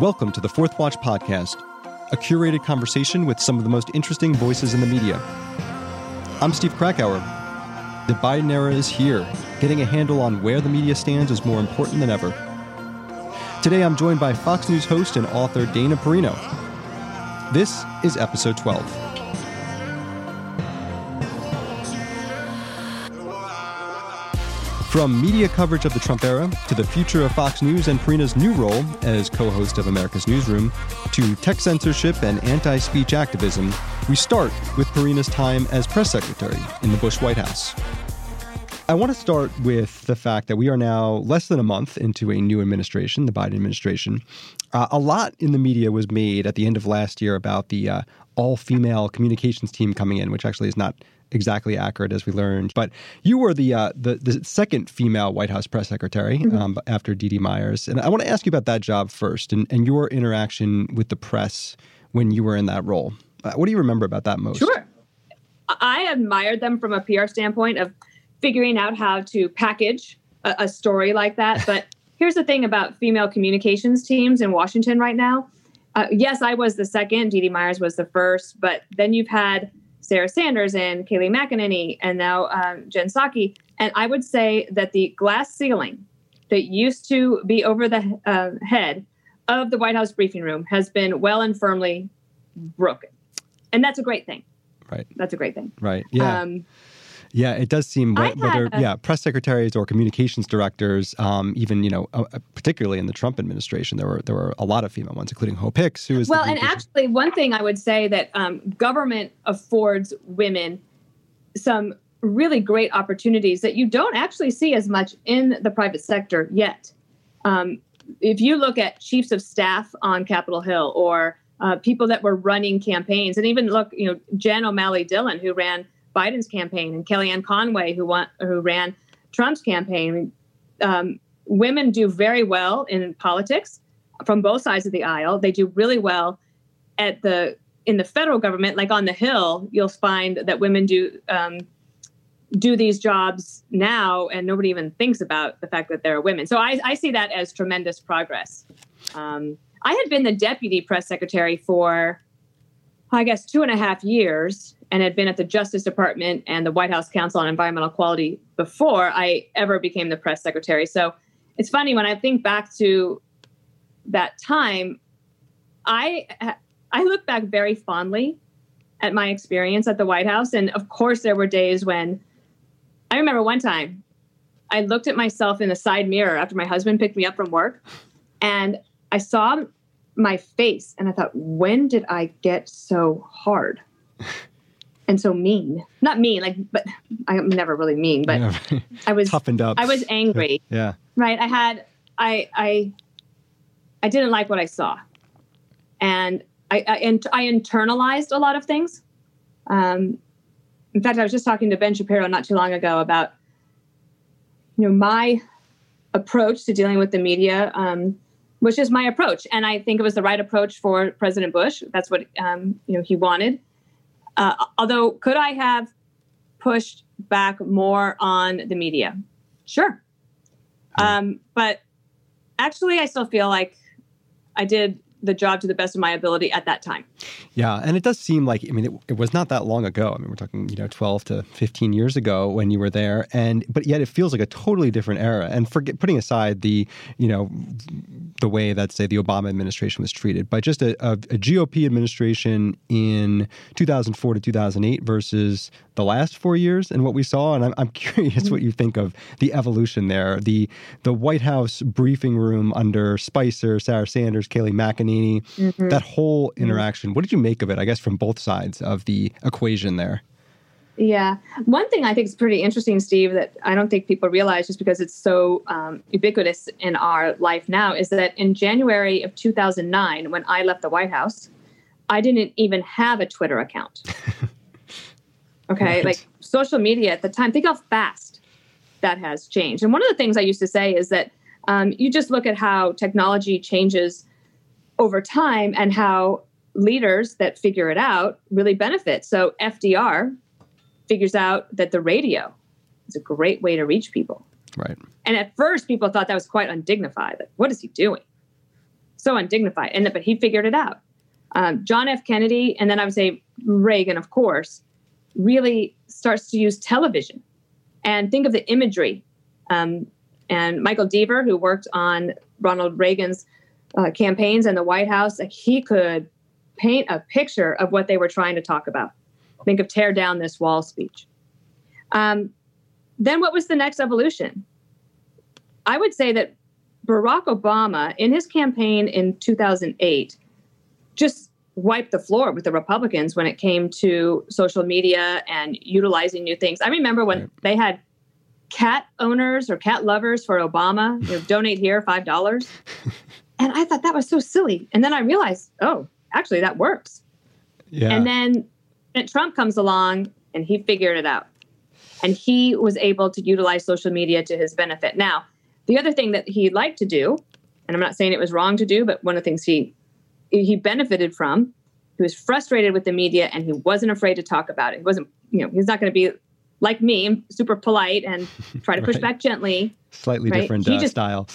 Welcome to the Fourth Watch Podcast, a curated conversation with some of the most interesting voices in the media. I'm Steve Krakauer. The Biden era is here. Getting a handle on where the media stands is more important than ever. Today I'm joined by Fox News host and author Dana Perino. This is episode 12. From media coverage of the Trump era to the future of Fox News and Perino's new role as co host of America's Newsroom to tech censorship and anti speech activism, we start with Perino's time as press secretary in the Bush White House. I want to start with the fact that we are now less than a month into a new administration, the Biden administration. Uh, a lot in the media was made at the end of last year about the uh, all female communications team coming in, which actually is not exactly accurate as we learned. But you were the uh, the, the, second female White House press secretary mm-hmm. um, after Dee Dee Myers, and I want to ask you about that job first and, and your interaction with the press when you were in that role. Uh, what do you remember about that most? Sure, I admired them from a PR standpoint of figuring out how to package a, a story like that. But here's the thing about female communications teams in Washington right now. Uh, yes, I was the second. Dee Dee Myers was the first, but then you've had Sarah Sanders and Kayleigh McEnany and now um, Jen Psaki. And I would say that the glass ceiling that used to be over the uh, head of the White House briefing room has been well and firmly broken. And that's a great thing. Right. That's a great thing. Right. Yeah. Um, yeah, it does seem whether yeah press secretaries or communications directors, um, even you know uh, uh, particularly in the Trump administration, there were there were a lot of female ones, including Hope Hicks, who is well. and actually, one thing I would say that um, government affords women some really great opportunities that you don't actually see as much in the private sector yet. Um, if you look at chiefs of staff on Capitol Hill or uh, people that were running campaigns, and even look, you know, Jen O'Malley Dillon, who ran Biden's campaign and Kellyanne Conway, who won, who ran Trump's campaign. Um, women do very well in politics from both sides of the aisle. They do really well at the in the federal government, like on the Hill. You'll find that women do um, do these jobs now, and nobody even thinks about the fact that they're women. So I, I see that as tremendous progress. Um, I had been the deputy press secretary for, I guess, two and a half years and had been at the Justice Department and the White House Council on Environmental Quality before I ever became the press secretary. So it's funny when I think back to that time, I I look back very fondly at my experience at the White House, and of course there were days when I remember one time I looked at myself in the side mirror after my husband picked me up from work, and I saw my face, and I thought, when did I get so hard? And so mean. Not mean, like, but I'm never really mean, but yeah, I was toughened up. I was angry. yeah. Right. I had, I, I, I didn't like what I saw, and I, I, and I internalized a lot of things. Um, in fact, I was just talking to Ben Shapiro not too long ago about, you know, my approach to dealing with the media, um, which is my approach, and I think it was the right approach for President Bush. That's what um, you know he wanted uh, although, could I have pushed back more on the media? Sure. Hmm. Um, but actually, I still feel like I did the job to the best of my ability at that time. Yeah, and it does seem like I mean it, it, was not that long ago. I mean we're talking you know 12 to 15 years ago when you were there and but yet it feels like a totally different era. And forget putting aside the you know the way that say the Obama administration was treated, but just a, a, a GOP administration in 2004 to 2008 versus the last four years and what we saw. And I'm, I'm curious what you think of the evolution there. The the White House briefing room under Spicer, Sarah Sanders, Kayleigh McEnany, mm-hmm. that whole mm-hmm. What did you make of it? I guess from both sides of the equation there. Yeah. One thing I think is pretty interesting, Steve, that I don't think people realize just because it's so um, ubiquitous in our life now is that in January of 2009, when I left the White House, I didn't even have a Twitter account. Okay. Right. Like social media at the time, think how fast that has changed. And one of the things I used to say is that um, you just look at how technology changes over time and how leaders that figure it out really benefit. So FDR figures out that the radio is a great way to reach people. Right. And at first, people thought that was quite undignified. Like, what is he doing? so undignified. And but he figured it out. Um, John F. Kennedy, and then I would say Reagan, of course, really starts to use television and think of the imagery. Um, and Michael Deaver, who worked on Ronald Reagan's uh, campaigns in the White House, like he could paint a picture of what they were trying to talk about. Think of tear down this wall speech. Um, then what was the next evolution? I would say that Barack Obama, in his campaign in 2008, just wiped the floor with the Republicans when it came to social media and utilizing new things. I remember when right. they had cat owners or cat lovers for Obama, you know, donate here, $5. and I thought that was so silly. And then I realized, oh, actually, that works. Yeah. And then Trump comes along and he figured it out. And he was able to utilize social media to his benefit. Now, the other thing that he liked to do, and I'm not saying it was wrong to do, but one of the things he he benefited from, he was frustrated with the media and he wasn't afraid to talk about it. He wasn't, you know, he's not going to be like me, super polite and try to push right. back gently. Slightly right? different uh, just, style.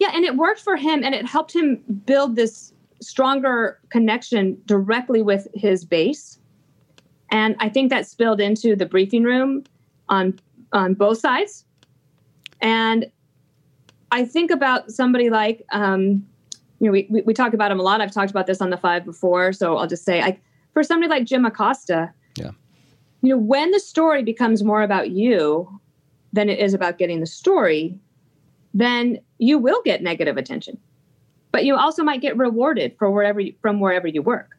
Yeah, and it worked for him and it helped him build this stronger connection directly with his base. And I think that spilled into the briefing room on on both sides. And I think about somebody like, um, you know, we, we, we talk about him a lot. I've talked about this on the five before, so I'll just say, I, for somebody like Jim Acosta, yeah, you know, when the story becomes more about you than it is about getting the story, then you will get negative attention but you also might get rewarded for wherever you, from wherever you work.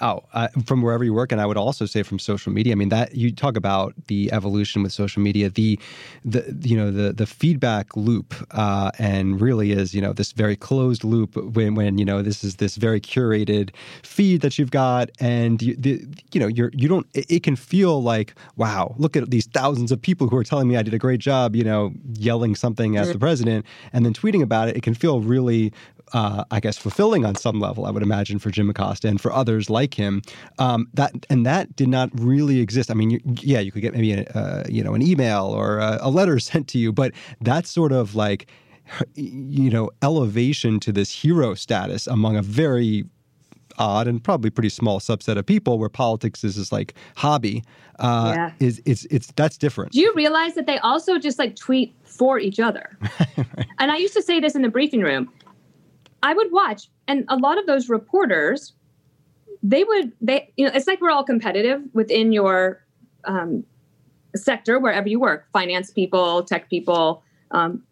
Oh, uh, from wherever you work, and I would also say from social media. I mean, that you talk about the evolution with social media, the the you know the the feedback loop, uh, and really is you know this very closed loop when when you know this is this very curated feed that you've got, and you the, you know you're you don't it, it can feel like wow, look at these thousands of people who are telling me I did a great job, you know, yelling something at the president and then tweeting about it. It can feel really uh, I guess, fulfilling on some level, I would imagine, for Jim Acosta and for others like him. Um, that and that did not really exist. I mean, you, yeah, you could get maybe a, uh, you know an email or a, a letter sent to you, but that sort of like you know elevation to this hero status among a very odd and probably pretty small subset of people where politics is this like hobby uh, yeah. is it's it's that's different. Do you realize that they also just like tweet for each other? right. And I used to say this in the briefing room. I would watch, and a lot of those reporters, they would they you know it's like we're all competitive within your um, sector wherever you work, finance people, tech people, um,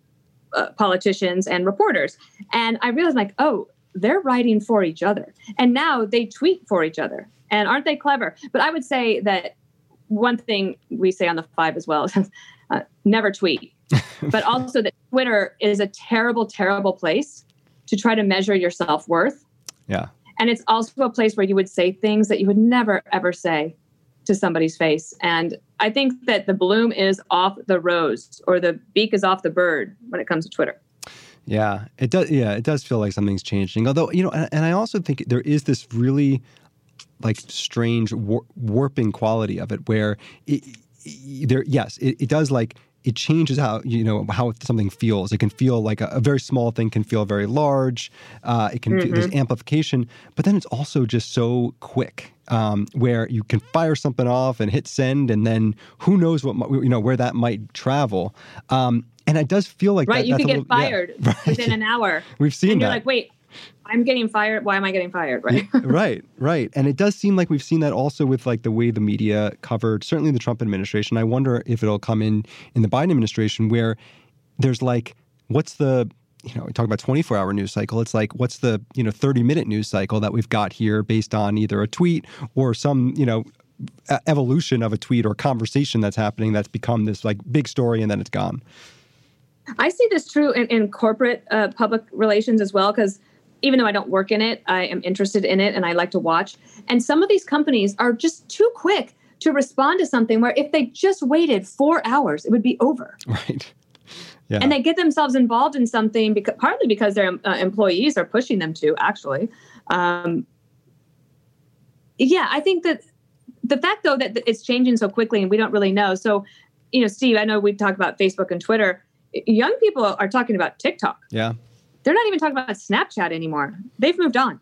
uh, politicians, and reporters. And I realized like, oh, they're writing for each other, and now they tweet for each other. And aren't they clever? But I would say that one thing we say on the five as well is uh, never tweet. but also that Twitter is a terrible, terrible place to try to measure your self worth. Yeah. And it's also a place where you would say things that you would never, ever say to somebody's face. And I think that the bloom is off the rose or the beak is off the bird when it comes to Twitter. Yeah, it does. Yeah, it does feel like something's changing. Although, you know, and, and I also think there is this really like strange war- warping quality of it where it, it, there, yes, it, it does like it changes how you know how something feels. It can feel like a, a very small thing can feel very large. Uh, it can mm-hmm. there's amplification, but then it's also just so quick. Um, where you can fire something off and hit send, and then who knows what you know where that might travel. Um, and it does feel like right. That, you could get little, fired yeah, right. within an hour. We've seen and that. You're like, wait, I'm getting fired. Why am I getting fired? Right. right. Right. And it does seem like we've seen that also with like the way the media covered certainly the Trump administration. I wonder if it'll come in in the Biden administration where there's like, what's the you know, we talk about 24 hour news cycle. It's like, what's the, you know, 30 minute news cycle that we've got here based on either a tweet or some, you know, evolution of a tweet or conversation that's happening that's become this like big story and then it's gone. I see this true in, in corporate uh, public relations as well, because even though I don't work in it, I am interested in it and I like to watch. And some of these companies are just too quick to respond to something where if they just waited four hours, it would be over. Right. Yeah. And they get themselves involved in something because partly because their uh, employees are pushing them to actually. Um, yeah, I think that the fact though that it's changing so quickly and we don't really know. So, you know, Steve, I know we talk about Facebook and Twitter. Young people are talking about TikTok. Yeah They're not even talking about Snapchat anymore. They've moved on.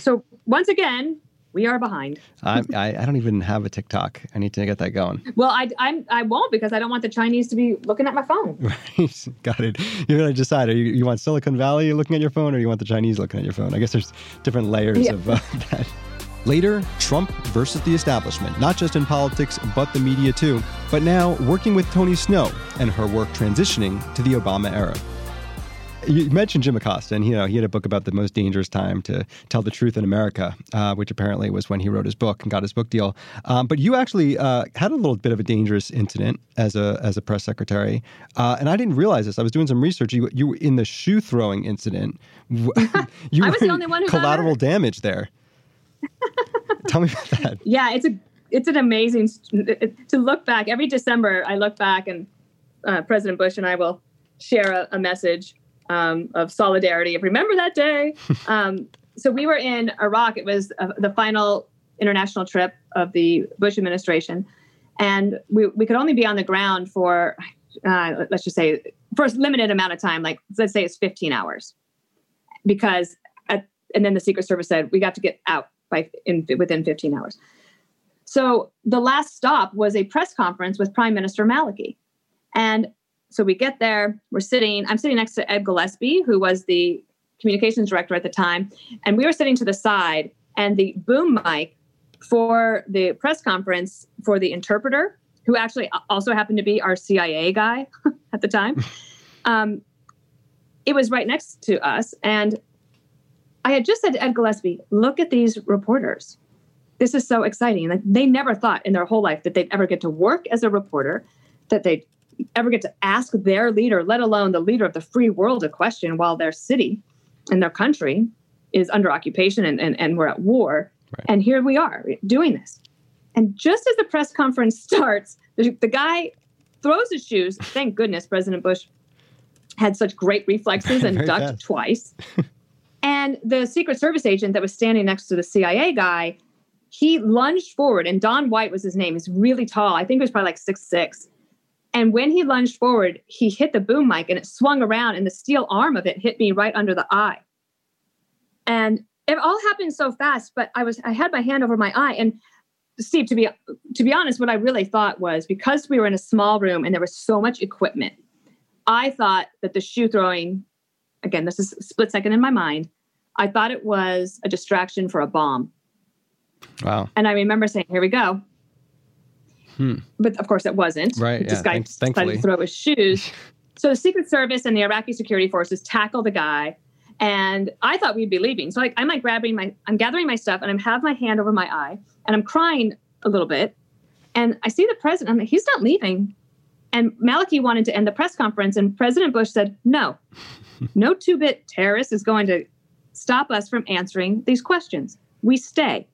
So once again, we are behind. I, I, I don't even have a TikTok. I need to get that going. Well, I I'm, I won't because I don't want the Chinese to be looking at my phone. Right, got it. You're gonna decide. Are you, you want Silicon Valley looking at your phone, or you want the Chinese looking at your phone? I guess there's different layers Yeah. of uh, that. Later, Trump versus the establishment, not just in politics, but the media too. But now, working with Tony Snow and her work transitioning to the Obama era. You mentioned Jim Acosta, and you know he had a book about the most dangerous time to tell the truth in America, uh, which apparently was when he wrote his book and got his book deal. Um, but you actually uh, had a little bit of a dangerous incident as a as a press secretary, uh, and I didn't realize this. I was doing some research. You you were in the shoe throwing incident. you I was the only one who collateral damage there. Tell me about that. Yeah, it's a it's an amazing to look back. Every December, I look back and uh, President Bush and I will share a, a message um, of solidarity of remember that day. um, so we were in Iraq. It was uh, the final international trip of the Bush administration, and we we could only be on the ground for uh, let's just say for a limited amount of time. Like let's say it's 15 hours, because at, and then the Secret Service said we got to get out by in within 15 hours. So the last stop was a press conference with Prime Minister Maliki. And so we get there, we're sitting, I'm sitting next to Ed Gillespie, who was the communications director at the time. And we were sitting to the side, and the boom mic for the press conference for the interpreter, who actually also happened to be our CIA guy at the time, um, it was right next to us. And I had just said to Ed Gillespie, look at these reporters this is so exciting. Like they never thought in their whole life that they'd ever get to work as a reporter, that they'd ever get to ask their leader, let alone the leader of the free world, a question while their city and their country is under occupation and, and, and we're at war. Right. And here we are doing this. And just as the press conference starts, the, the guy throws his shoes. Thank goodness President Bush had such great reflexes and ducked fast. twice. and the Secret Service agent that was standing next to the CIA guy he lunged forward, and Don White was his name. He's really tall. I think he was probably like six six. And when he lunged forward, he hit the boom mic and it swung around, and the steel arm of it hit me right under the eye. And it all happened so fast, but I was I had my hand over my eye. And Steve, to be to be honest, what I really thought was because we were in a small room and there was so much equipment, I thought that the shoe throwing, again, this is a split second in my mind, I thought it was a distraction for a bomb. Wow. And I remember saying, "Here we go." Hmm. But of course, it wasn't. Right, This yeah, guy thanks- decided to throw his shoes. so the Secret Service and the Iraqi security forces tackle the guy, and I thought we'd be leaving. So like, I'm like grabbing my, I'm gathering my stuff, and I'm have my hand over my eye, and I'm crying a little bit, and I see the president. I'm like, he's not leaving. And Maliki wanted to end the press conference, and President Bush said, "No, no two-bit terrorist is going to stop us from answering these questions. We stay,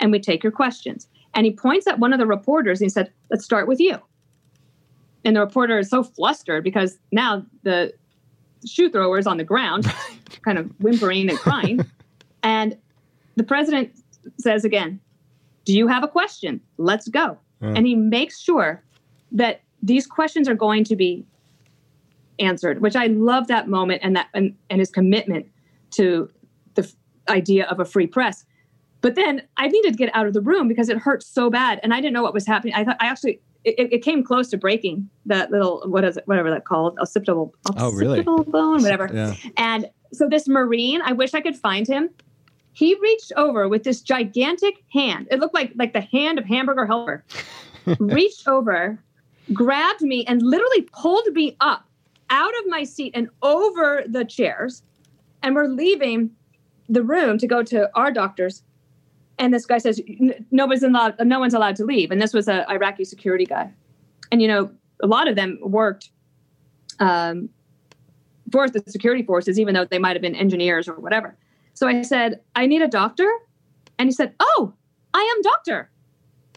and we take your questions." And he points at one of the reporters and he said, "Let's start with you." And the reporter is so flustered because now the shoe thrower is on the ground, kind of whimpering and crying. and the president says again, "Do you have a question? Let's go." Yeah. And he makes sure that these questions are going to be answered, which I love that moment and that and, and his commitment to the f- idea of a free press. But then I needed to get out of the room because it hurt so bad, and I didn't know what was happening. I thought I actually it, it came close to breaking that little what is it whatever that called occipital Oh, really? occipital bone whatever. Yeah. And so this Marine, I wish I could find him. He reached over with this gigantic hand. It looked like like the hand of Hamburger Helper. reached over, grabbed me, and literally pulled me up out of my seat and over the chairs. And we're leaving the room to go to our doctors. And this guy says, "N- nobody's allowed, no one's allowed to leave. And this was an Iraqi security guy. And, you know, a lot of them worked um, for the security forces, even though they might have been engineers or whatever. So I said, I need a doctor. And he said, Oh, I am doctor.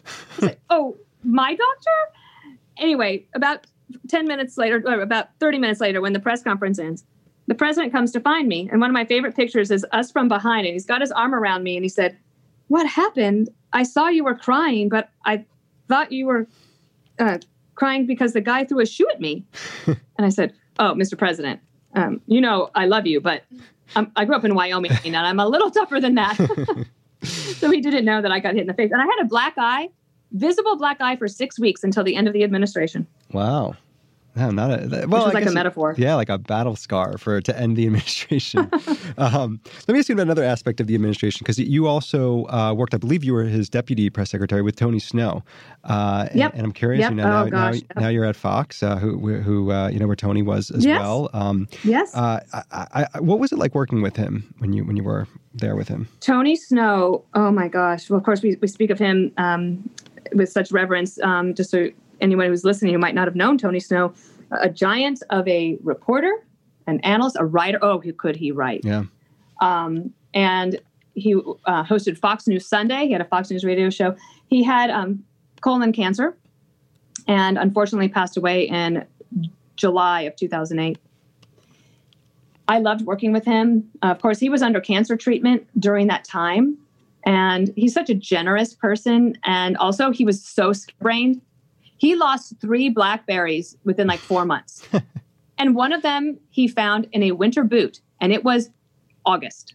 I said, Oh, my doctor? Anyway, about 10 minutes later, or about 30 minutes later, when the press conference ends, the president comes to find me. And one of my favorite pictures is us from behind. And he's got his arm around me and he said, What happened? I saw you were crying, but I thought you were uh, crying because the guy threw a shoe at me. and I said, Oh, Mr. President, um, you know, I love you, but I'm, I grew up in Wyoming and I'm a little tougher than that. so he didn't know that I got hit in the face. And I had a black eye, visible black eye for six weeks until the end of the administration. Wow. No, not a, that, well, Which was like a metaphor. Yeah, like a battle scar for to end the administration. um, let me ask you about another aspect of the administration because you also uh, worked. I believe you were his deputy press secretary with Tony Snow. Uh, and, Yep. and I'm curious. Yep. You know, now, Oh, now, gosh. now you're at Fox, uh, who who uh, you know where Tony was as Yes. well. Um, Yes. uh, I, I, what was it like working with him when you when you were there with him? Tony Snow, oh my gosh. Well, of course, we, we speak of him um, with such reverence. Um, just so anyone who's listening who might not have known Tony Snow, a giant of a reporter, an analyst, a writer. Oh, who could he write? Yeah. Um, and he uh, hosted Fox News Sunday. He had a Fox News radio show. He had um, colon cancer and unfortunately passed away in July of 2008. I loved working with him. Uh, of course, he was under cancer treatment during that time. And he's such a generous person. And also, he was so brained. He lost three blackberries within like four months. and one of them he found in a winter boot, and it was August.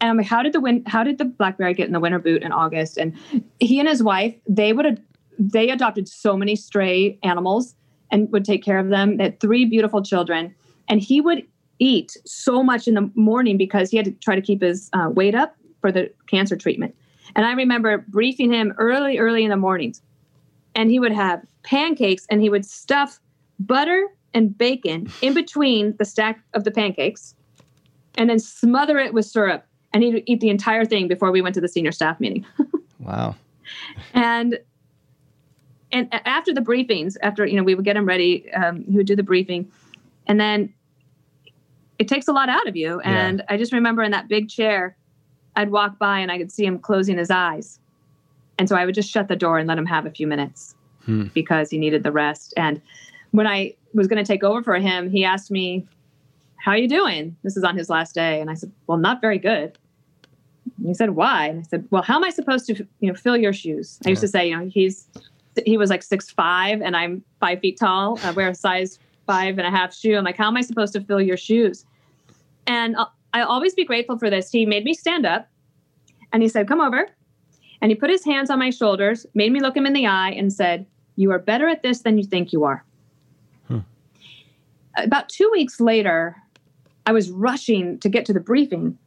And I'm like, how did the win- how did the blackberry get in the winter boot in August? And he and his wife, they would have they adopted so many stray animals and would take care of them. They had three beautiful children, and he would eat so much in the morning because he had to try to keep his uh, weight up for the cancer treatment. And I remember briefing him early, early in the mornings, and he would have pancakes and he would stuff butter and bacon in between the stack of the pancakes, and then smother it with syrup. And he'd eat the entire thing before we went to the senior staff meeting. Wow. and and after the briefings after you know we would get him ready um, he would do the briefing and then it takes a lot out of you Yeah. and i just remember in that big chair i'd walk by and i could see him closing his eyes and so i would just shut the door and let him have a few minutes Hmm. because he needed the rest and when i was going to take over for him he asked me how are you doing this is on his last day and i said well not very good and he said, "Why?" And I said, "Well, how am I supposed to, you know, fill your shoes?" I used to say, you know, he's he was like six five, and I'm five feet tall. I wear a size five and a half shoe. I'm like, how am I supposed to fill your shoes? And I'll, I'll always be grateful for this. He made me stand up, and he said, "Come over," and he put his hands on my shoulders, made me look him in the eye, and said, "You are better at this than you think you are." Hmm. About two weeks later, I was rushing to get to the briefing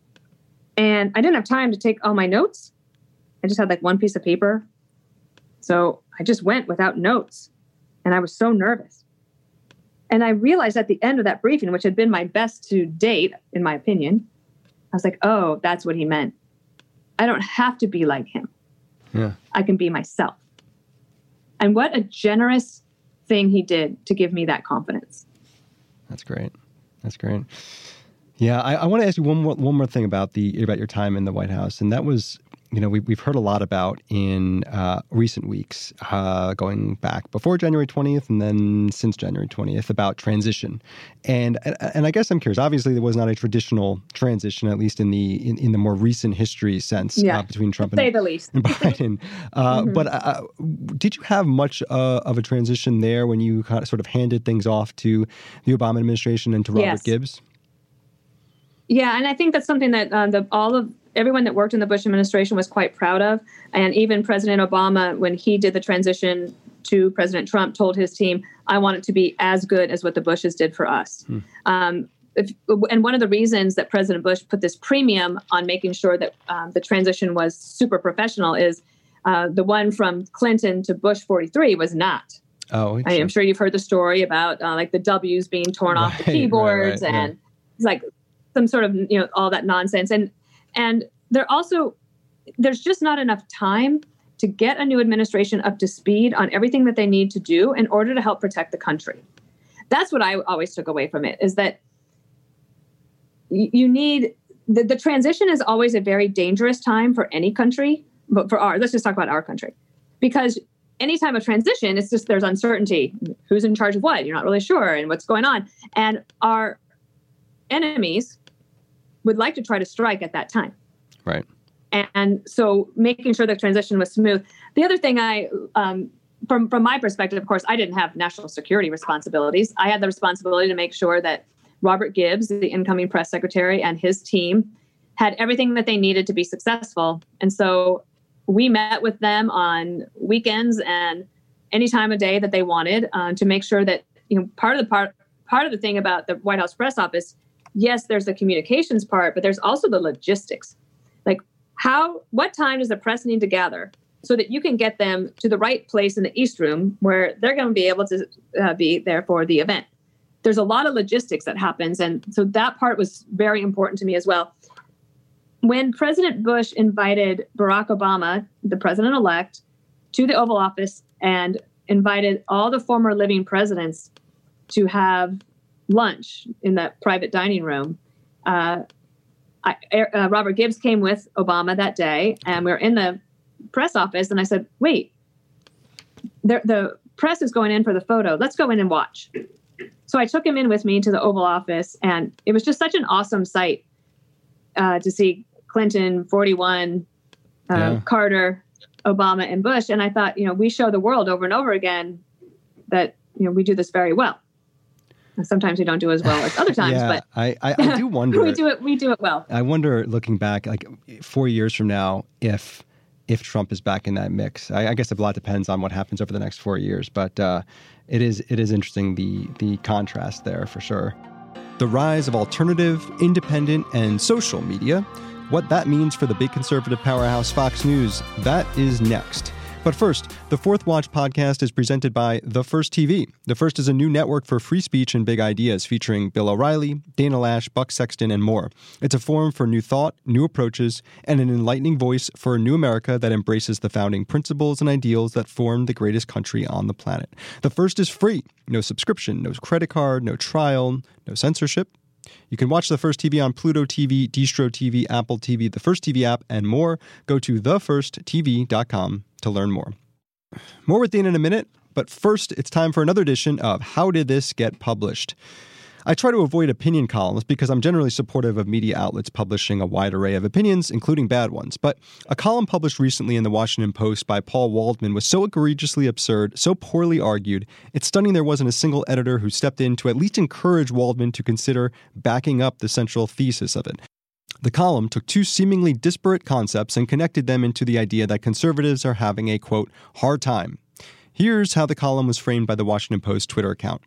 and I didn't have time to take all my notes. I just had like one piece of paper. So I just went without notes. And I was so nervous. And I realized at the end of that briefing, which had been my best to date, in my opinion, I was like, oh, that's what he meant. I don't have to be like him. Yeah. I can be myself. And what a generous thing he did to give me that confidence. That's great. That's great. Yeah, I, I want to ask you one more one more thing about the about your time in the White House, and that was, you know, we, we've heard a lot about in uh, recent weeks, uh, going back before January twentieth, and then since January twentieth, about transition, and, and and I guess I'm curious. Obviously, there was not a traditional transition, at least in the in, in the more recent history sense, Yeah. uh, between Trump and, the least. and Biden. Uh, Mhm. But uh, did you have much uh, of a transition there when you kind of sort of handed things off to the Obama administration and to Robert Yes. Gibbs? Yeah, and I think that's something that uh, the all of everyone that worked in the Bush administration was quite proud of, and even President Obama, when he did the transition to President Trump, told his team, "I want it to be as good as what the Bushes did for us." Hmm. Um, if, and one of the reasons that President Bush put this premium on making sure that um, the transition was super professional is uh, the one from Clinton to Bush 43 was not. Oh, I am sure you've heard the story about uh, like the W's being torn off the keyboards right, yeah. and it's like some sort of you know all that nonsense and and there also there's just not enough time to get a new administration up to speed on everything that they need to do in order to help protect the country. That's what I always took away from it is that you need the, the transition is always a very dangerous time for any country, but for our let's just talk about our country because anytime a transition, it's just there's uncertainty. Who's in charge of what? You're not really sure, and what's going on. And our enemies would like to try to strike at that time. Right. And so making sure the transition was smooth. The other thing I, um, from from my perspective, of course, I didn't have national security responsibilities. I had the responsibility to make sure that Robert Gibbs, the incoming press secretary, and his team had everything that they needed to be successful. And so we met with them on weekends and any time of day that they wanted uh, to make sure that you know part of the part part of the thing about the White House press office, yes, there's the communications part, but there's also the logistics. Like how what time does the press need to gather so that you can get them to the right place in the East Room where they're going to be able to uh, be there for the event. There's a lot of logistics that happens, and so that part was very important to me as well. When President Bush invited Barack Obama, the president elect, to the Oval Office and invited all the former living presidents to have lunch in that private dining room. Uh, I, uh, Robert Gibbs came with Obama that day, and we were in the press office, and I said, "Wait, the, the press is going in for the photo. Let's go in and watch." So I took him in with me to the Oval Office, and it was just such an awesome sight uh, to see Clinton, 41, uh, yeah. Carter, Obama, and Bush. And I thought, you know, we show the world over and over again that you know we do this very well. Sometimes we don't do as well as other times, yeah, but I, I, I do wonder. we do it. We do it well. I wonder, looking back, like four years from now, if if Trump is back in that mix. I, I, guess a lot depends on what happens over the next four years, but uh, it is it is interesting the the contrast there for sure. The rise of alternative, independent, and social media. What that means for the big conservative powerhouse Fox News, that is next. But first, the Fourth Watch podcast is presented by The First TV. The First is a new network for free speech and big ideas featuring Bill O'Reilly, Dana Loesch, Buck Sexton, and more. It's a forum for new thought, new approaches, and an enlightening voice for a new America that embraces the founding principles and ideals that formed the greatest country on the planet. The First is free. No subscription, no credit card, no trial, no censorship. You can watch The First TV on Pluto TV, Distro TV, Apple TV, the First TV app, and more. Go to thefirsttv.com to learn more. More with Dana in a minute, but first, it's time for another edition of How Did This Get Published? I try to avoid opinion columns because I'm generally supportive of media outlets publishing a wide array of opinions, including bad ones. But a column published recently in the Washington Post by Paul Waldman was so egregiously absurd, so poorly argued, it's stunning there wasn't a single editor who stepped in to at least encourage Waldman to consider backing up the central thesis of it. The column took two seemingly disparate concepts and connected them into the idea that conservatives are having a, quote, hard time. Here's how the column was framed by the Washington Post Twitter account.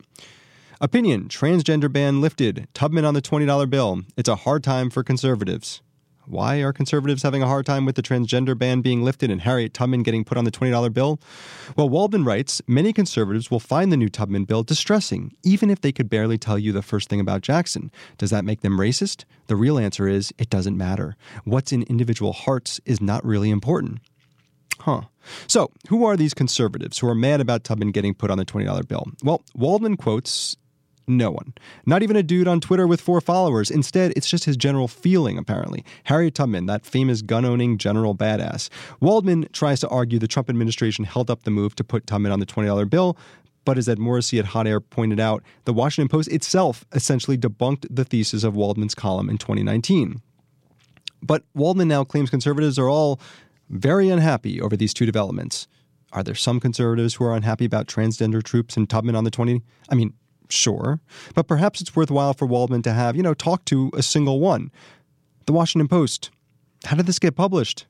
Opinion Transgender ban lifted. Tubman on the $20 bill. It's a hard time for conservatives. Why are conservatives having a hard time with the transgender ban being lifted and Harriet Tubman getting put on the $20 bill? Well, Waldman writes many conservatives will find the new Tubman bill distressing, even if they could barely tell you the first thing about Jackson. Does that make them racist? The real answer is it doesn't matter. What's in individual hearts is not really important. Huh. So, who are these conservatives who are mad about Tubman getting put on the $20 bill? Well, Waldman quotes no one. Not even a dude on Twitter with four followers. Instead, it's just his general feeling, apparently. Harriet Tubman, that famous gun owning general badass. Waldman tries to argue the Trump administration held up the move to put Tubman on the $20 bill. But as Ed Morrissey at Hot Air pointed out, the Washington Post itself essentially debunked the thesis of Waldman's column in 2019. But Waldman now claims conservatives are all very unhappy over these two developments. Are there some conservatives who are unhappy about transgender troops and Tubman on the 20? I mean, Sure. But perhaps it's worthwhile for Waldman to have, you know, talk to a single one. The Washington Post. How did this get published?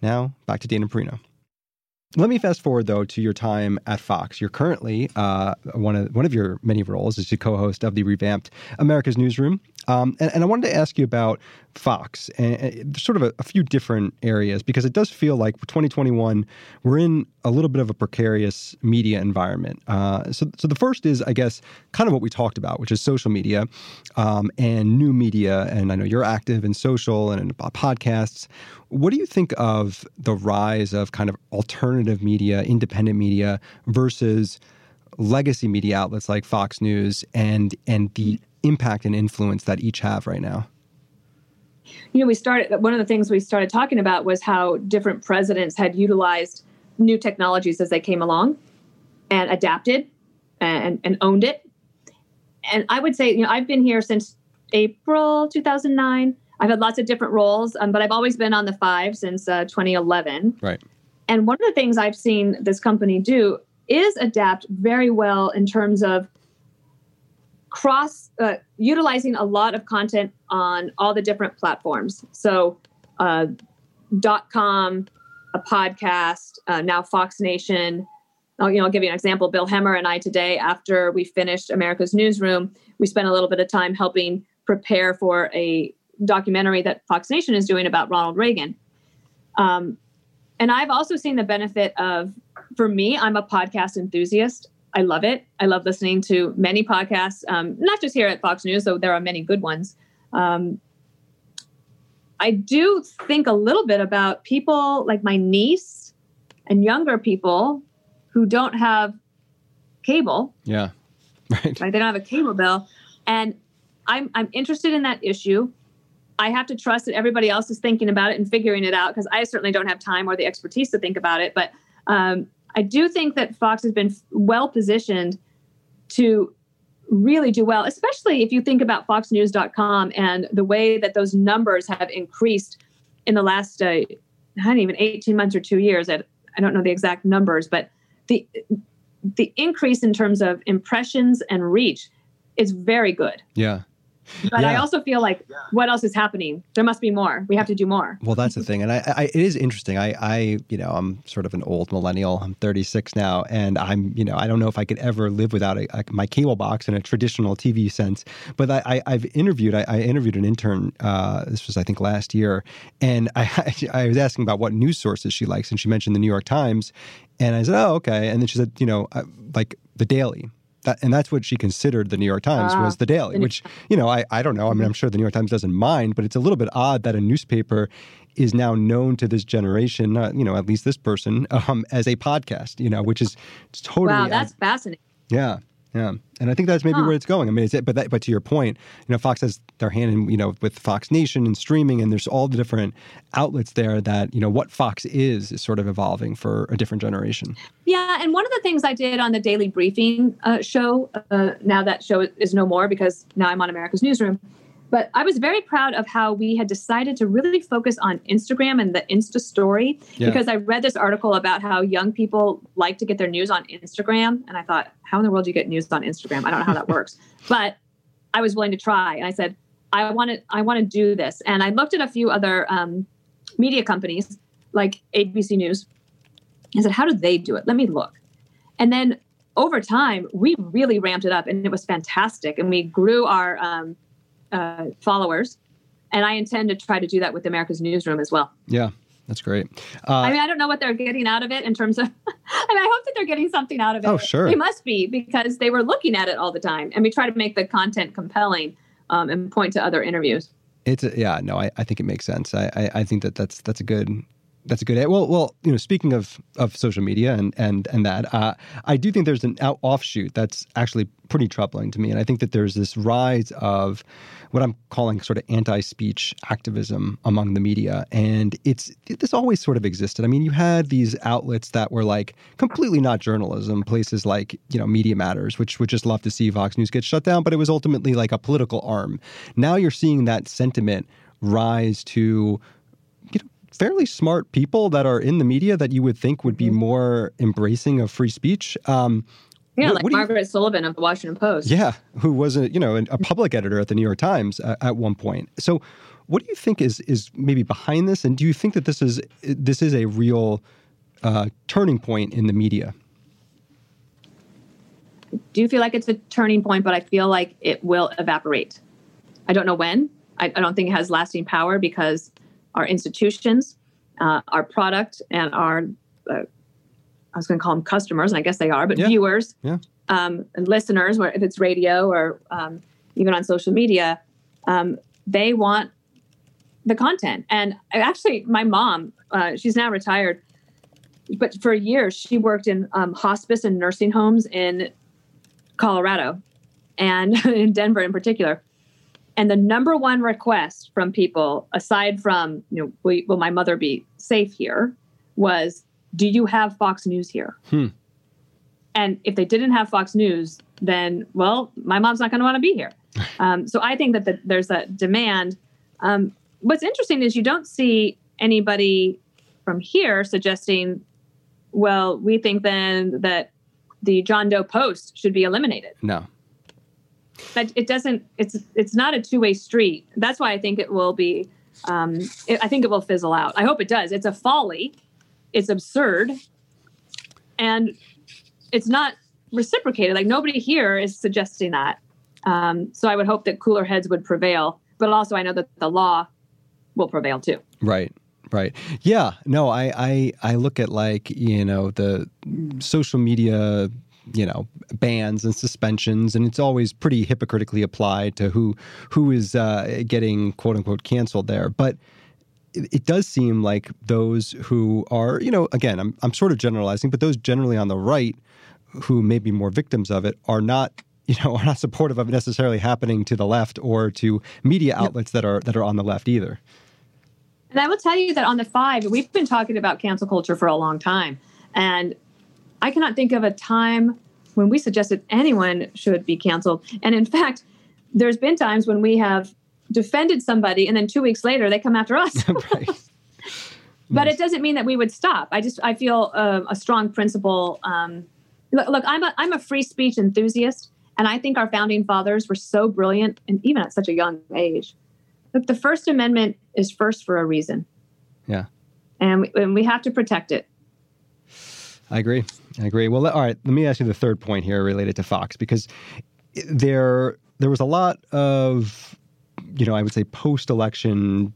Now, back to Dana Perino. Let me fast forward though to your time at Fox. You're currently uh, one of one of your many roles is the co-host of the revamped America's Newsroom, um, and, and, I wanted to ask you about Fox and, and sort of a, a, few different areas because it does feel like 2021 we're in a little bit of a precarious media environment. Uh, so, so the first is, I guess, kind of what we talked about, which is social media um, and new media. And I know you're active in social and in podcasts. What do you think of the rise of kind of alternative media, independent media versus legacy media outlets like Fox News and and the impact and influence that each have right now? You know, we started one of the things we started talking about was how different presidents had utilized new technologies as they came along and adapted and, and owned it. And I would say, you know, I've been here since April 2009 I've had lots of different roles, um, but I've always been on the five since uh, 2011. Right. And one of the things I've seen this company do is adapt very well in terms of cross uh, utilizing a lot of content on all the different platforms. So, uh, dot com, a podcast, uh, now Fox Nation. I'll, you know, I'll give you an example. Bill Hemmer and I today, after we finished America's Newsroom, we spent a little bit of time helping prepare for a documentary that Fox Nation is doing about Ronald Reagan. Um, and I've also seen the benefit of, for me, I'm a podcast enthusiast. I love it. I love listening to many podcasts, um, not just here at Fox News, though there are many good ones. Um, I do think a little bit about people like my niece and younger people who don't have cable. Yeah. Right. right. They don't have a cable bill. And I'm I'm interested in that issue. I have to trust that everybody else is thinking about it and figuring it out because I certainly don't have time or the expertise to think about it. But um, I do think that Fox has been well positioned to really do well, especially if you think about foxnews.com and the way that those numbers have increased in the last, uh, I don't even 18 months or two years. I, I don't know the exact numbers, but the the increase in terms of impressions and reach is very good. Yeah. But yeah. I also feel like what else is happening? There must be more. We have to do more. Well, that's the thing, and I, I, it is interesting. I, I, you know, I'm sort of an old millennial. I'm 36 now, and I'm, you know, I don't know if I could ever live without a, a, my cable box in a traditional TV sense. But I, I have interviewed. I, I, interviewed an intern. Uh, this was, I think, last year, and I, I was asking about what news sources she likes, and she mentioned the New York Times, and I said, oh, okay, and then she said, you know, like the Daily that, and that's what she considered the New York Times was ah. the Daily, which you know I I don't know. I mean, I'm sure the New York Times doesn't mind, but it's a little bit odd that a newspaper is now known to this generation, uh, you know, at least this person, um, as a podcast. You know, which is totally wow. That's fascinating. Yeah, yeah, and I think that's maybe huh. where it's going. I mean, it's but that, but to your point, you know, Fox has their hand in you know with Fox Nation and streaming, and there's all the different outlets there that you know what Fox is is sort of evolving for a different generation. Yeah, and one of the things I did on the daily briefing uh, show, uh, now that show is no more because now I'm on America's Newsroom but I was very proud of how we had decided to really focus on Instagram and the Insta story yeah. because I read this article about how young people like to get their news on Instagram. And I thought, how in the world do you get news on Instagram? I don't know how that works. But I was willing to try. And I said, I want to, I want to do this. And I looked at a few other um, media companies like ABC News. I said, how do they do it? Let me look. And then over time, we really ramped it up and it was fantastic. And we grew our, um, uh, followers, and I intend to try to do that with America's Newsroom as well. Yeah. That's great. Uh, I mean, I don't know what they're getting out of it in terms of. I mean, I hope that they're getting something out of it. Oh, sure. They must be because they were looking at it all the time, and we try to make the content compelling um, and point to other interviews. It's a, yeah, no, I, I think it makes sense. I, I, I think that that's that's a good that's a good. Well, well, you know, speaking of of social media and and and that, uh, I do think there's an out, offshoot that's actually pretty troubling to me, and I think that there's this rise of what I'm calling sort of anti-speech activism among the media, and it's this always sort of existed. I mean, you had these outlets that were like completely not journalism, places like you know Media Matters, which would just love to see Fox News get shut down, but it was ultimately like a political arm. Now you're seeing that sentiment rise to fairly smart people that are in the media that you would think would be mm-hmm. more embracing of free speech. Um, yeah, what, like what Margaret you, Sullivan of the Washington Post. Yeah, who was a you know a public editor at the New York Times uh, at one point. So, what do you think is is maybe behind this, and do you think that this is this is a real uh, turning point in the media? Do you feel like it's a turning point, but I feel like it will evaporate. I don't know when. I, I don't think it has lasting power because our institutions, uh, our product, and our uh, I was going to call them customers, and I guess they are, but yeah. viewers yeah. Um, and listeners, where if it's radio or um, even on social media, um, they want the content. And actually, my mom, uh, she's now retired, but for years she worked in um, hospice and nursing homes in Colorado and in Denver in particular. And the number one request from people, aside from, you know, will, will my mother be safe here, was, do you have Fox News here? Hmm. And if they didn't have Fox News, then, well, my mom's not going to want to be here. Um, so I think that the, there's a demand. Um, what's interesting is you don't see anybody from here suggesting, well, we think then that the John Doe Post should be eliminated. No. That it doesn't. It's it's not a two way street. That's why I think it will be. Um, it, I think it will fizzle out. I hope it does. It's a folly. It's absurd, and it's not reciprocated. Like nobody here is suggesting that. Um, so I would hope that cooler heads would prevail. But also, I know that the law will prevail too. Right. Right. Yeah. No, I, I I look at like, you know, the social media, you know, bans and suspensions, and it's always pretty hypocritically applied to who who is uh, getting quote unquote canceled there. But it, it does seem like those who are, you know, again, I'm I'm sort of generalizing, but those generally on the right who may be more victims of it are not you know are not supportive of it necessarily happening to the left or to media outlets that are that are on the left either. And I will tell you that on the five, we've been talking about cancel culture for a long time. And I cannot think of a time when we suggested anyone should be canceled. And in fact, there's been times when we have defended somebody and then two weeks later they come after us. right. but it doesn't mean that we would stop. I just I feel uh, a strong principle. Um, look, look, I'm a I'm a free speech enthusiast, and I think our founding fathers were so brilliant, and even at such a young age, Look, the First Amendment is first for a reason. Yeah. And we, and we have to protect it. I agree. I agree. Well, all right. Let me ask you the third point here related to Fox because there there was a lot of you know, I would say post election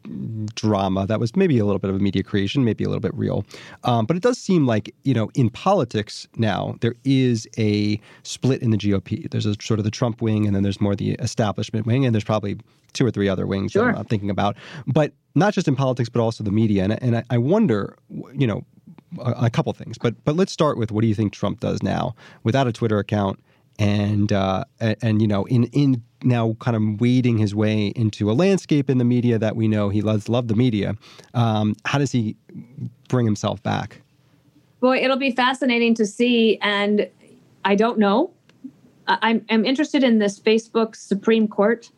drama that was maybe a little bit of a media creation, maybe a little bit real. Um, but it does seem like, you know, in politics now, there is a split in the GOP. There's a sort of the Trump wing, and then there's more the establishment wing, and there's probably two or three other wings sure. that I'm thinking about. But not just in politics, but also the media. And, and I, I wonder, you know, a, couple things. But but let's start with what do you think Trump does now without a Twitter account? and uh, and, and, you know in in now kind of wading his way into a landscape in the media that we know he loves love the media. Um, how does he bring himself back? Boy, it'll be fascinating to see, and I don't know. I'm, I'm interested in this Facebook Supreme Court,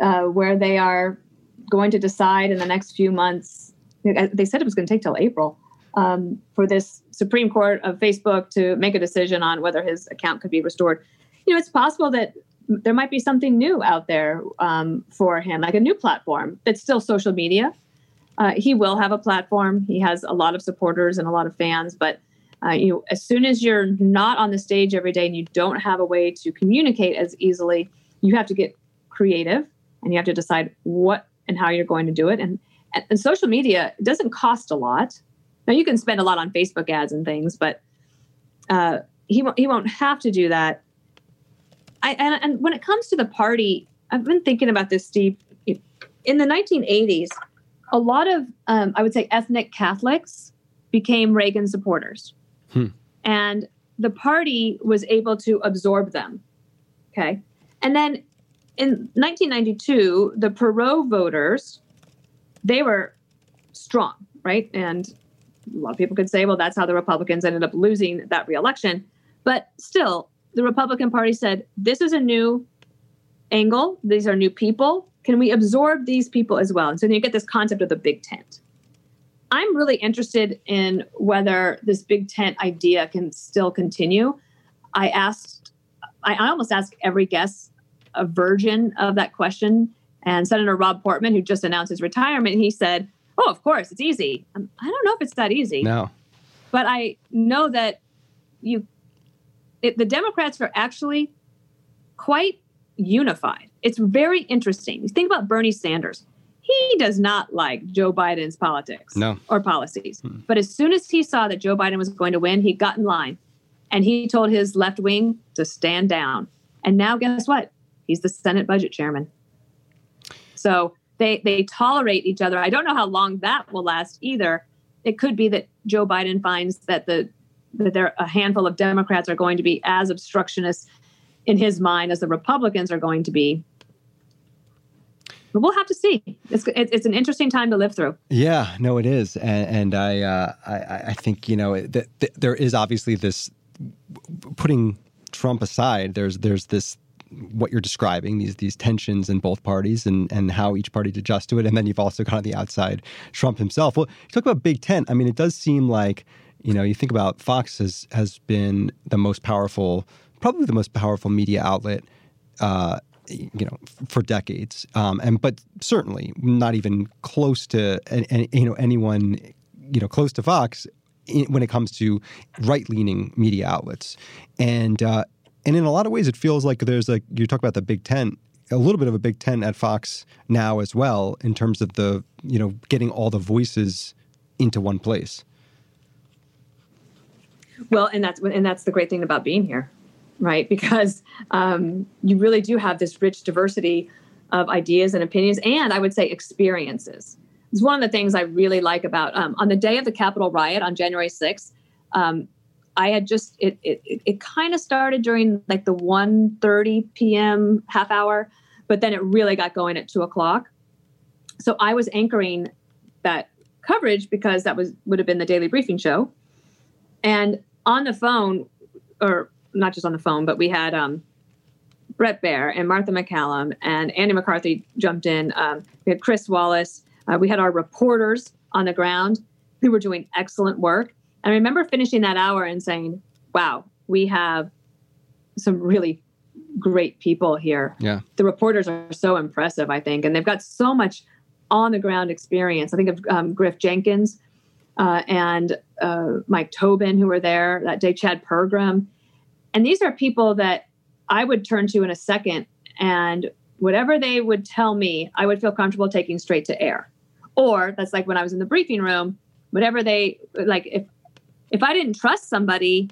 uh, where they are going to decide in the next few months. They said it was going to take till April um, for this Supreme Court of Facebook to make a decision on whether his account could be restored. You know, it's possible that there might be something new out there um, for him, like a new platform that's still social media. Uh, he will have a platform. He has a lot of supporters and a lot of fans, but uh, you as soon as you're not on the stage every day and you don't have a way to communicate as easily, you have to get creative and you have to decide what and how you're going to do it. And, and social media doesn't cost a lot. Now you can spend a lot on Facebook ads and things, but uh, he won't, he won't have to do that. I, and, and when it comes to the party, I've been thinking about this, Steve. In the 1980s, a lot of um, I would say ethnic Catholics became Reagan supporters, hmm. and the party was able to absorb them. Okay, and then in 1992, the Perot voters they were strong, right? And a lot of people could say, well, that's how the Republicans ended up losing that reelection. But still, the Republican Party said, this is a new angle. These are new people. Can we absorb these people as well? And so you get this concept of the big tent. I'm really interested in whether this big tent idea can still continue. I asked, I almost asked every guest a version of that question. And Senator Rob Portman, who just announced his retirement, he said, oh, of course, it's easy. Um, I don't know if it's that easy. No. But I know that you, it, the Democrats are actually quite unified. It's very interesting. You think about Bernie Sanders. He does not like Joe Biden's politics no. or policies. Hmm. But as soon as he saw that Joe Biden was going to win, he got in line and he told his left wing to stand down. And now, guess what? He's the Senate budget chairman. So they they tolerate each other. I don't know how long that will last either. It could be that Joe Biden finds that the that there a handful of Democrats are going to be as obstructionist in his mind as the Republicans are going to be. But we'll have to see. It's it's an interesting time to live through. Yeah, no, it is, and, and I, uh, I I think you know that there is obviously this putting Trump aside. There's there's this what you're describing these these tensions in both parties and and how each party adjusts to it and then you've also got on the outside Trump himself well you talk about Big Tent I mean it does seem like you know you think about Fox has has been the most powerful probably the most powerful media outlet uh, you know, for decades. Um, and but certainly not even close to you know anyone you know close to Fox when it comes to right leaning media outlets. And uh, and in a lot of ways, it feels like there's like you talk about the Big Tent a little bit of a big tent at Fox now as well in terms of the you know getting all the voices into one place. Well, and that's and that's the great thing about being here, right? Because um, you really do have this rich diversity of ideas and opinions, and I would say experiences. It's one of the things I really like about um, on the day of the Capitol riot on January 6th. Um, I had just it it, it kind of started during like the 1:30 p.m. half hour, but then it really got going at two o'clock. So I was anchoring that coverage because that was would have been the daily briefing show, and on the phone, or not just on the phone, but we had um, Bret Baier and Martha MacCallum and Andy McCarthy jumped in. Um, we had Chris Wallace. Uh, we had our reporters on the ground who were doing excellent work. I remember finishing that hour and saying, wow, we have some really great people here. Yeah. The reporters are so impressive, I think, and they've got so much on the ground experience. I think of um, Griff Jenkins uh, and uh, Mike Tobin, who were there that day, Chad Pergram. And these are people that I would turn to in a second, and whatever they would tell me, I would feel comfortable taking straight to air. Or that's like when I was in the briefing room, whatever they like, if if I didn't trust somebody,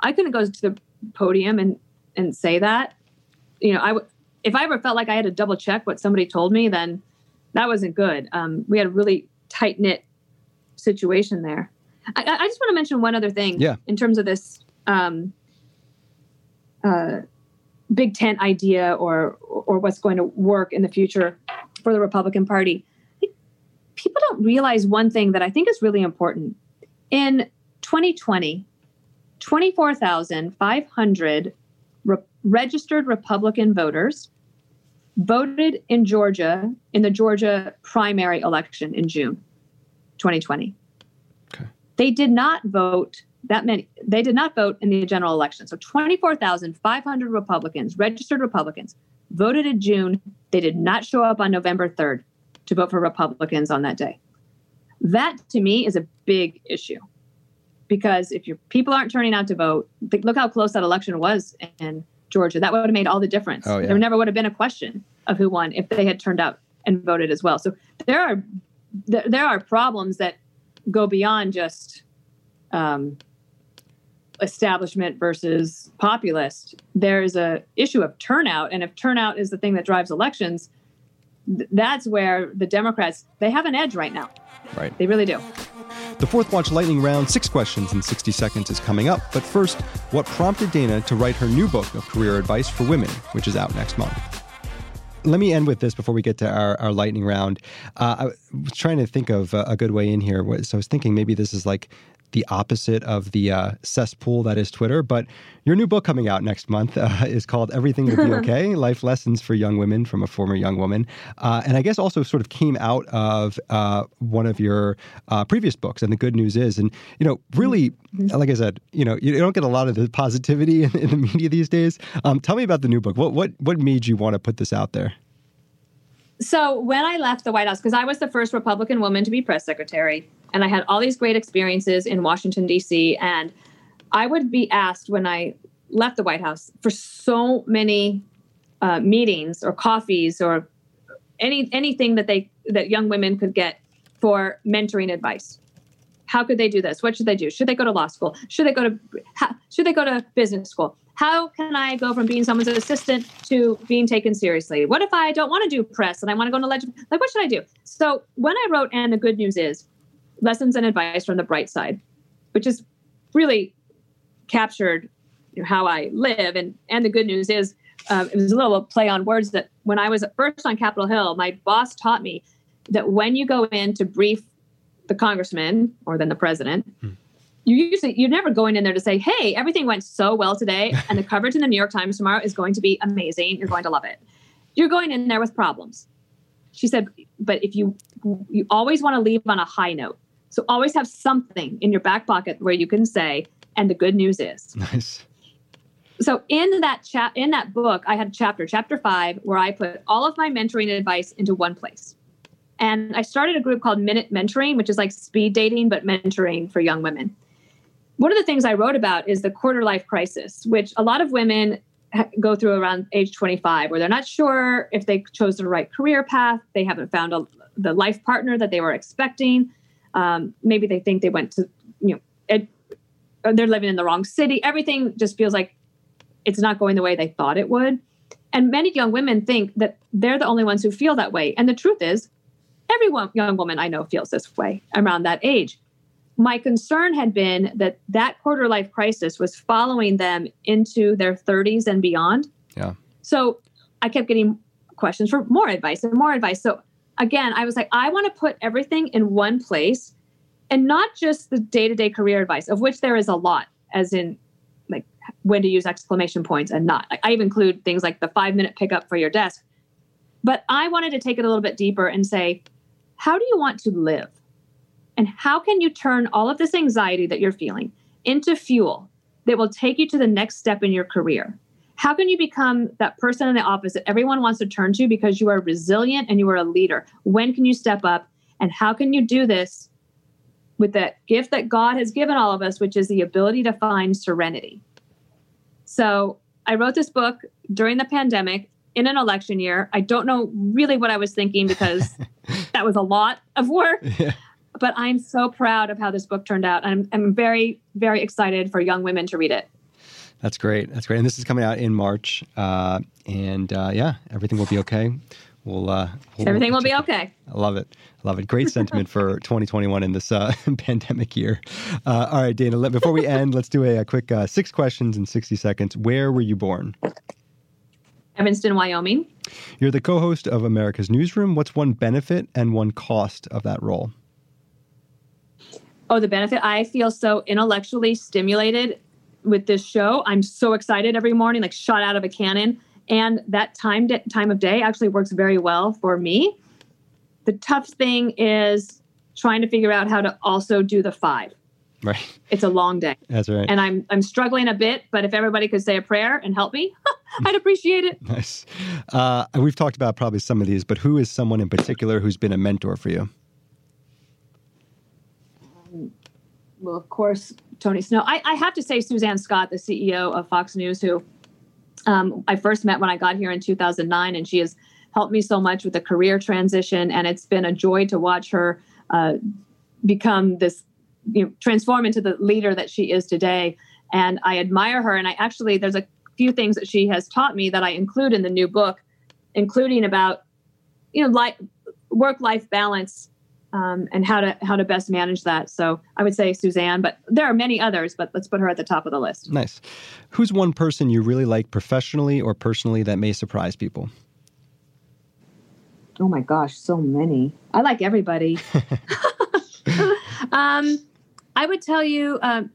I couldn't go to the podium and and say that. You know, I would if I ever felt like I had to double check what somebody told me, then that wasn't good. Um, we had a really tight knit situation there. I, I, just want to mention one other thing. Yeah. In terms of this um, uh, big tent idea or or what's going to work in the future for the Republican Party, people don't realize one thing that I think is really important. In 2020, 24,500 re- registered Republican voters voted in Georgia in the Georgia primary election in June 2020. Okay. They did not vote that many. They did not vote in the general election. So 24,500 Republicans, registered Republicans, voted in June. They did not show up on November 3rd to vote for Republicans on that day. That to me is a big issue because if your people aren't turning out to vote, look how close that election was in Georgia. That would have made all the difference. Oh, yeah. There never would have been a question of who won if they had turned out and voted as well. So there are there, there are problems that go beyond just um, establishment versus populist. There is a issue of turnout, and if turnout is the thing that drives elections, th- that's where the Democrats they have an edge right now. Right, they really do. The Fourth Watch Lightning Round, six questions in 60 seconds, is coming up. But first, what prompted Dana to write her new book of career advice for women, which is out next month? Let me end with this before we get to our, our lightning round. Uh, I was trying to think of a, a good way in here. So I was thinking maybe this is like the opposite of the uh, cesspool that is Twitter. But your new book coming out next month uh, is called Everything Will Be Okay Life Lessons for Young Women from a Former Young Woman. Uh, and I guess also sort of came out of uh, one of your uh, previous books. And the good news is, and, you know, really, mm-hmm. like I said, you know, you don't get a lot of the positivity in, in the media these days. Um, tell me about the new book. What, what, what made you want to put this out there? So when I left the White House, because I was the first Republican woman to be press secretary, and I had all these great experiences in Washington, D.C., and I would be asked when I left the White House for so many uh, meetings or coffees or any anything that they that young women could get for mentoring advice. How could they do this? What should they do? Should they go to law school? Should they go to how, should they go to business school? How can I go from being someone's assistant to being taken seriously? What if I don't want to do press and I want to go into legend? Like, what should I do? So when I wrote, and the good news is, lessons and advice from the bright side, which is really captured how I live, and and the good news is, uh, it was a little play on words that when I was first on Capitol Hill, my boss taught me that when you go in to brief the congressman or then the president. Hmm you usually you're never going in there to say, "Hey, everything went so well today, and the coverage in the New York Times tomorrow is going to be amazing. You're going to love it." You're going in there with problems. She said, "But if you you always want to leave on a high note, so always have something in your back pocket where you can say, and the good news is." Nice. so in that chat in that book, I had a chapter, chapter five, where I put all of my mentoring advice into one place. And I started a group called Minute Mentoring, which is like speed dating, but mentoring for young women. One of the things I wrote about is the quarter life crisis, which a lot of women go through around age 25, where they're not sure if they chose the right career path. They haven't found a, the life partner that they were expecting. Um, maybe they think they went to, you know, they're living in the wrong city. Everything just feels like it's not going the way they thought it would. And many young women think that they're the only ones who feel that way. And the truth is, every young woman I know feels this way around that age. My concern had been that that quarter life crisis was following them into their 30s and beyond. Yeah. So I kept getting questions for more advice and more advice. So again, I was like, I want to put everything in one place and not just the day to day career advice, of which there is a lot, as in like when to use exclamation points and not. I even include things like the five minute pickup for your desk. But I wanted to take it a little bit deeper and say, how do you want to live? And how can you turn all of this anxiety that you're feeling into fuel that will take you to the next step in your career? How can you become that person in the office that everyone wants to turn to because you are resilient and you are a leader? When can you step up? And how can you do this with the gift that God has given all of us, which is the ability to find serenity? So I wrote this book during the pandemic in an election year. I don't know really what I was thinking because that was a lot of work. Yeah. But I'm so proud of how this book turned out. I'm, I'm very, very excited for young women to read it. That's great. That's great. And this is coming out in March. Uh, and uh, yeah, everything will be okay. We'll, uh, we'll everything will be okay. I love it. I love it. Great sentiment for 2021 in this uh, pandemic year. Uh, all right, Dana. Let, before we end, let's do a, a quick uh, six questions in 60 seconds. Where were you born? Evanston, Wyoming. You're the co host of America's Newsroom. What's one benefit and one cost of that role? Oh, the benefit. I feel so intellectually stimulated with this show. I'm so excited every morning, like shot out of a cannon. And that time, de- time of day actually works very well for me. The tough thing is trying to figure out how to also do the five. Right. It's a long day. That's right. And I'm I'm struggling a bit, but if everybody could say a prayer and help me, I'd appreciate it. Nice. Uh, we've talked about probably some of these, but who is someone in particular who's been a mentor for you? Um, well, of course, Tony Snow. I, I, have to say, Suzanne Scott, the CEO of Fox News, who um, I first met when I got here in 2009, and she has helped me so much with the career transition, and it's been a joy to watch her uh, become this you know transform into the leader that she is today and i admire her and i actually there's a few things that she has taught me that i include in the new book including about you know like work life balance um, and how to how to best manage that. So i would say suzanne but there are many others but let's put her at the top of the list. Nice. Who's one person you really like professionally or personally that may surprise people? Oh my gosh so many. I like everybody. Um I would tell you, um,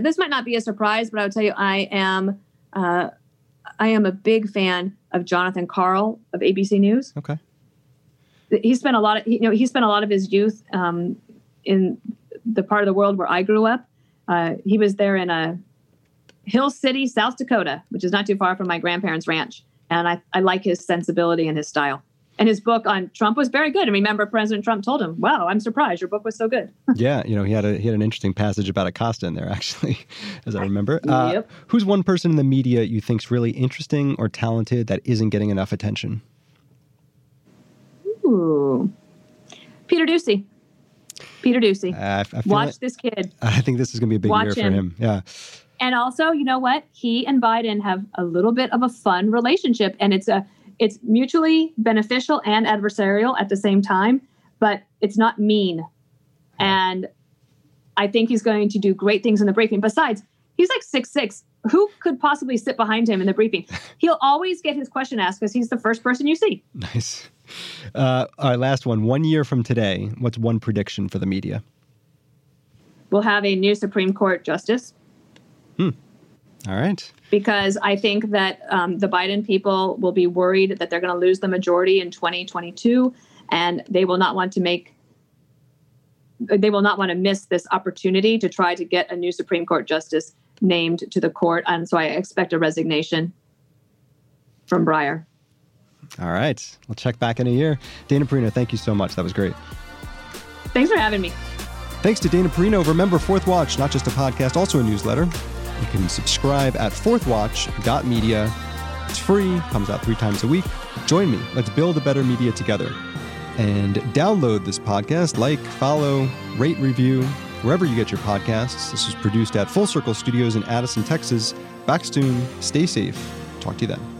this might not be a surprise, but I would tell you, I am, uh, I am a big fan of Jonathan Karl of ABC News. Okay. He spent a lot of, you know, he spent a lot of his youth um, in the part of the world where I grew up. Uh, he was there in a Hill City, South Dakota, which is not too far from my grandparents' ranch, and I, I like his sensibility and his style and his book on Trump was very good. And remember, President Trump told him, "Wow, I'm surprised your book was so good." yeah, you know, he had a he had an interesting passage about Acosta in there, actually, as I remember. Uh, yep. Who's one person in the media you think's really interesting or talented that isn't getting enough attention? Ooh, Peter Doocy. Peter Doocy. Uh, Watch like, this kid. I think this is going to be a big Watch year him. for him. Yeah. And also, you know what? He and Biden have a little bit of a fun relationship, and it's a it's mutually beneficial and adversarial at the same time, but it's not mean. And I think he's going to do great things in the briefing. Besides, he's like six six. Who could possibly sit behind him in the briefing? He'll always get his question asked because he's the first person you see. Nice. Uh, all right, last one. One year from today, what's one prediction for the media? We'll have a new Supreme Court justice. Hmm. All right. Because I think that um, the Biden people will be worried that they're going to lose the majority in 2022, and they will not want to make they will not want to miss this opportunity to try to get a new Supreme Court justice named to the court. And so I expect a resignation from Breyer. All right. We'll check back in a year. Dana Perino, thank you so much. That was great. Thanks for having me. Thanks to Dana Perino. Remember, Fourth Watch, not just a podcast, also a newsletter. You can subscribe at fourthwatch.media. It's free, comes out three times a week. Join me. Let's build a better media together. And download this podcast, like, follow, rate, review, wherever you get your podcasts. This was produced at Full Circle Studios in Addison, Texas. Back soon. Stay safe. Talk to you then.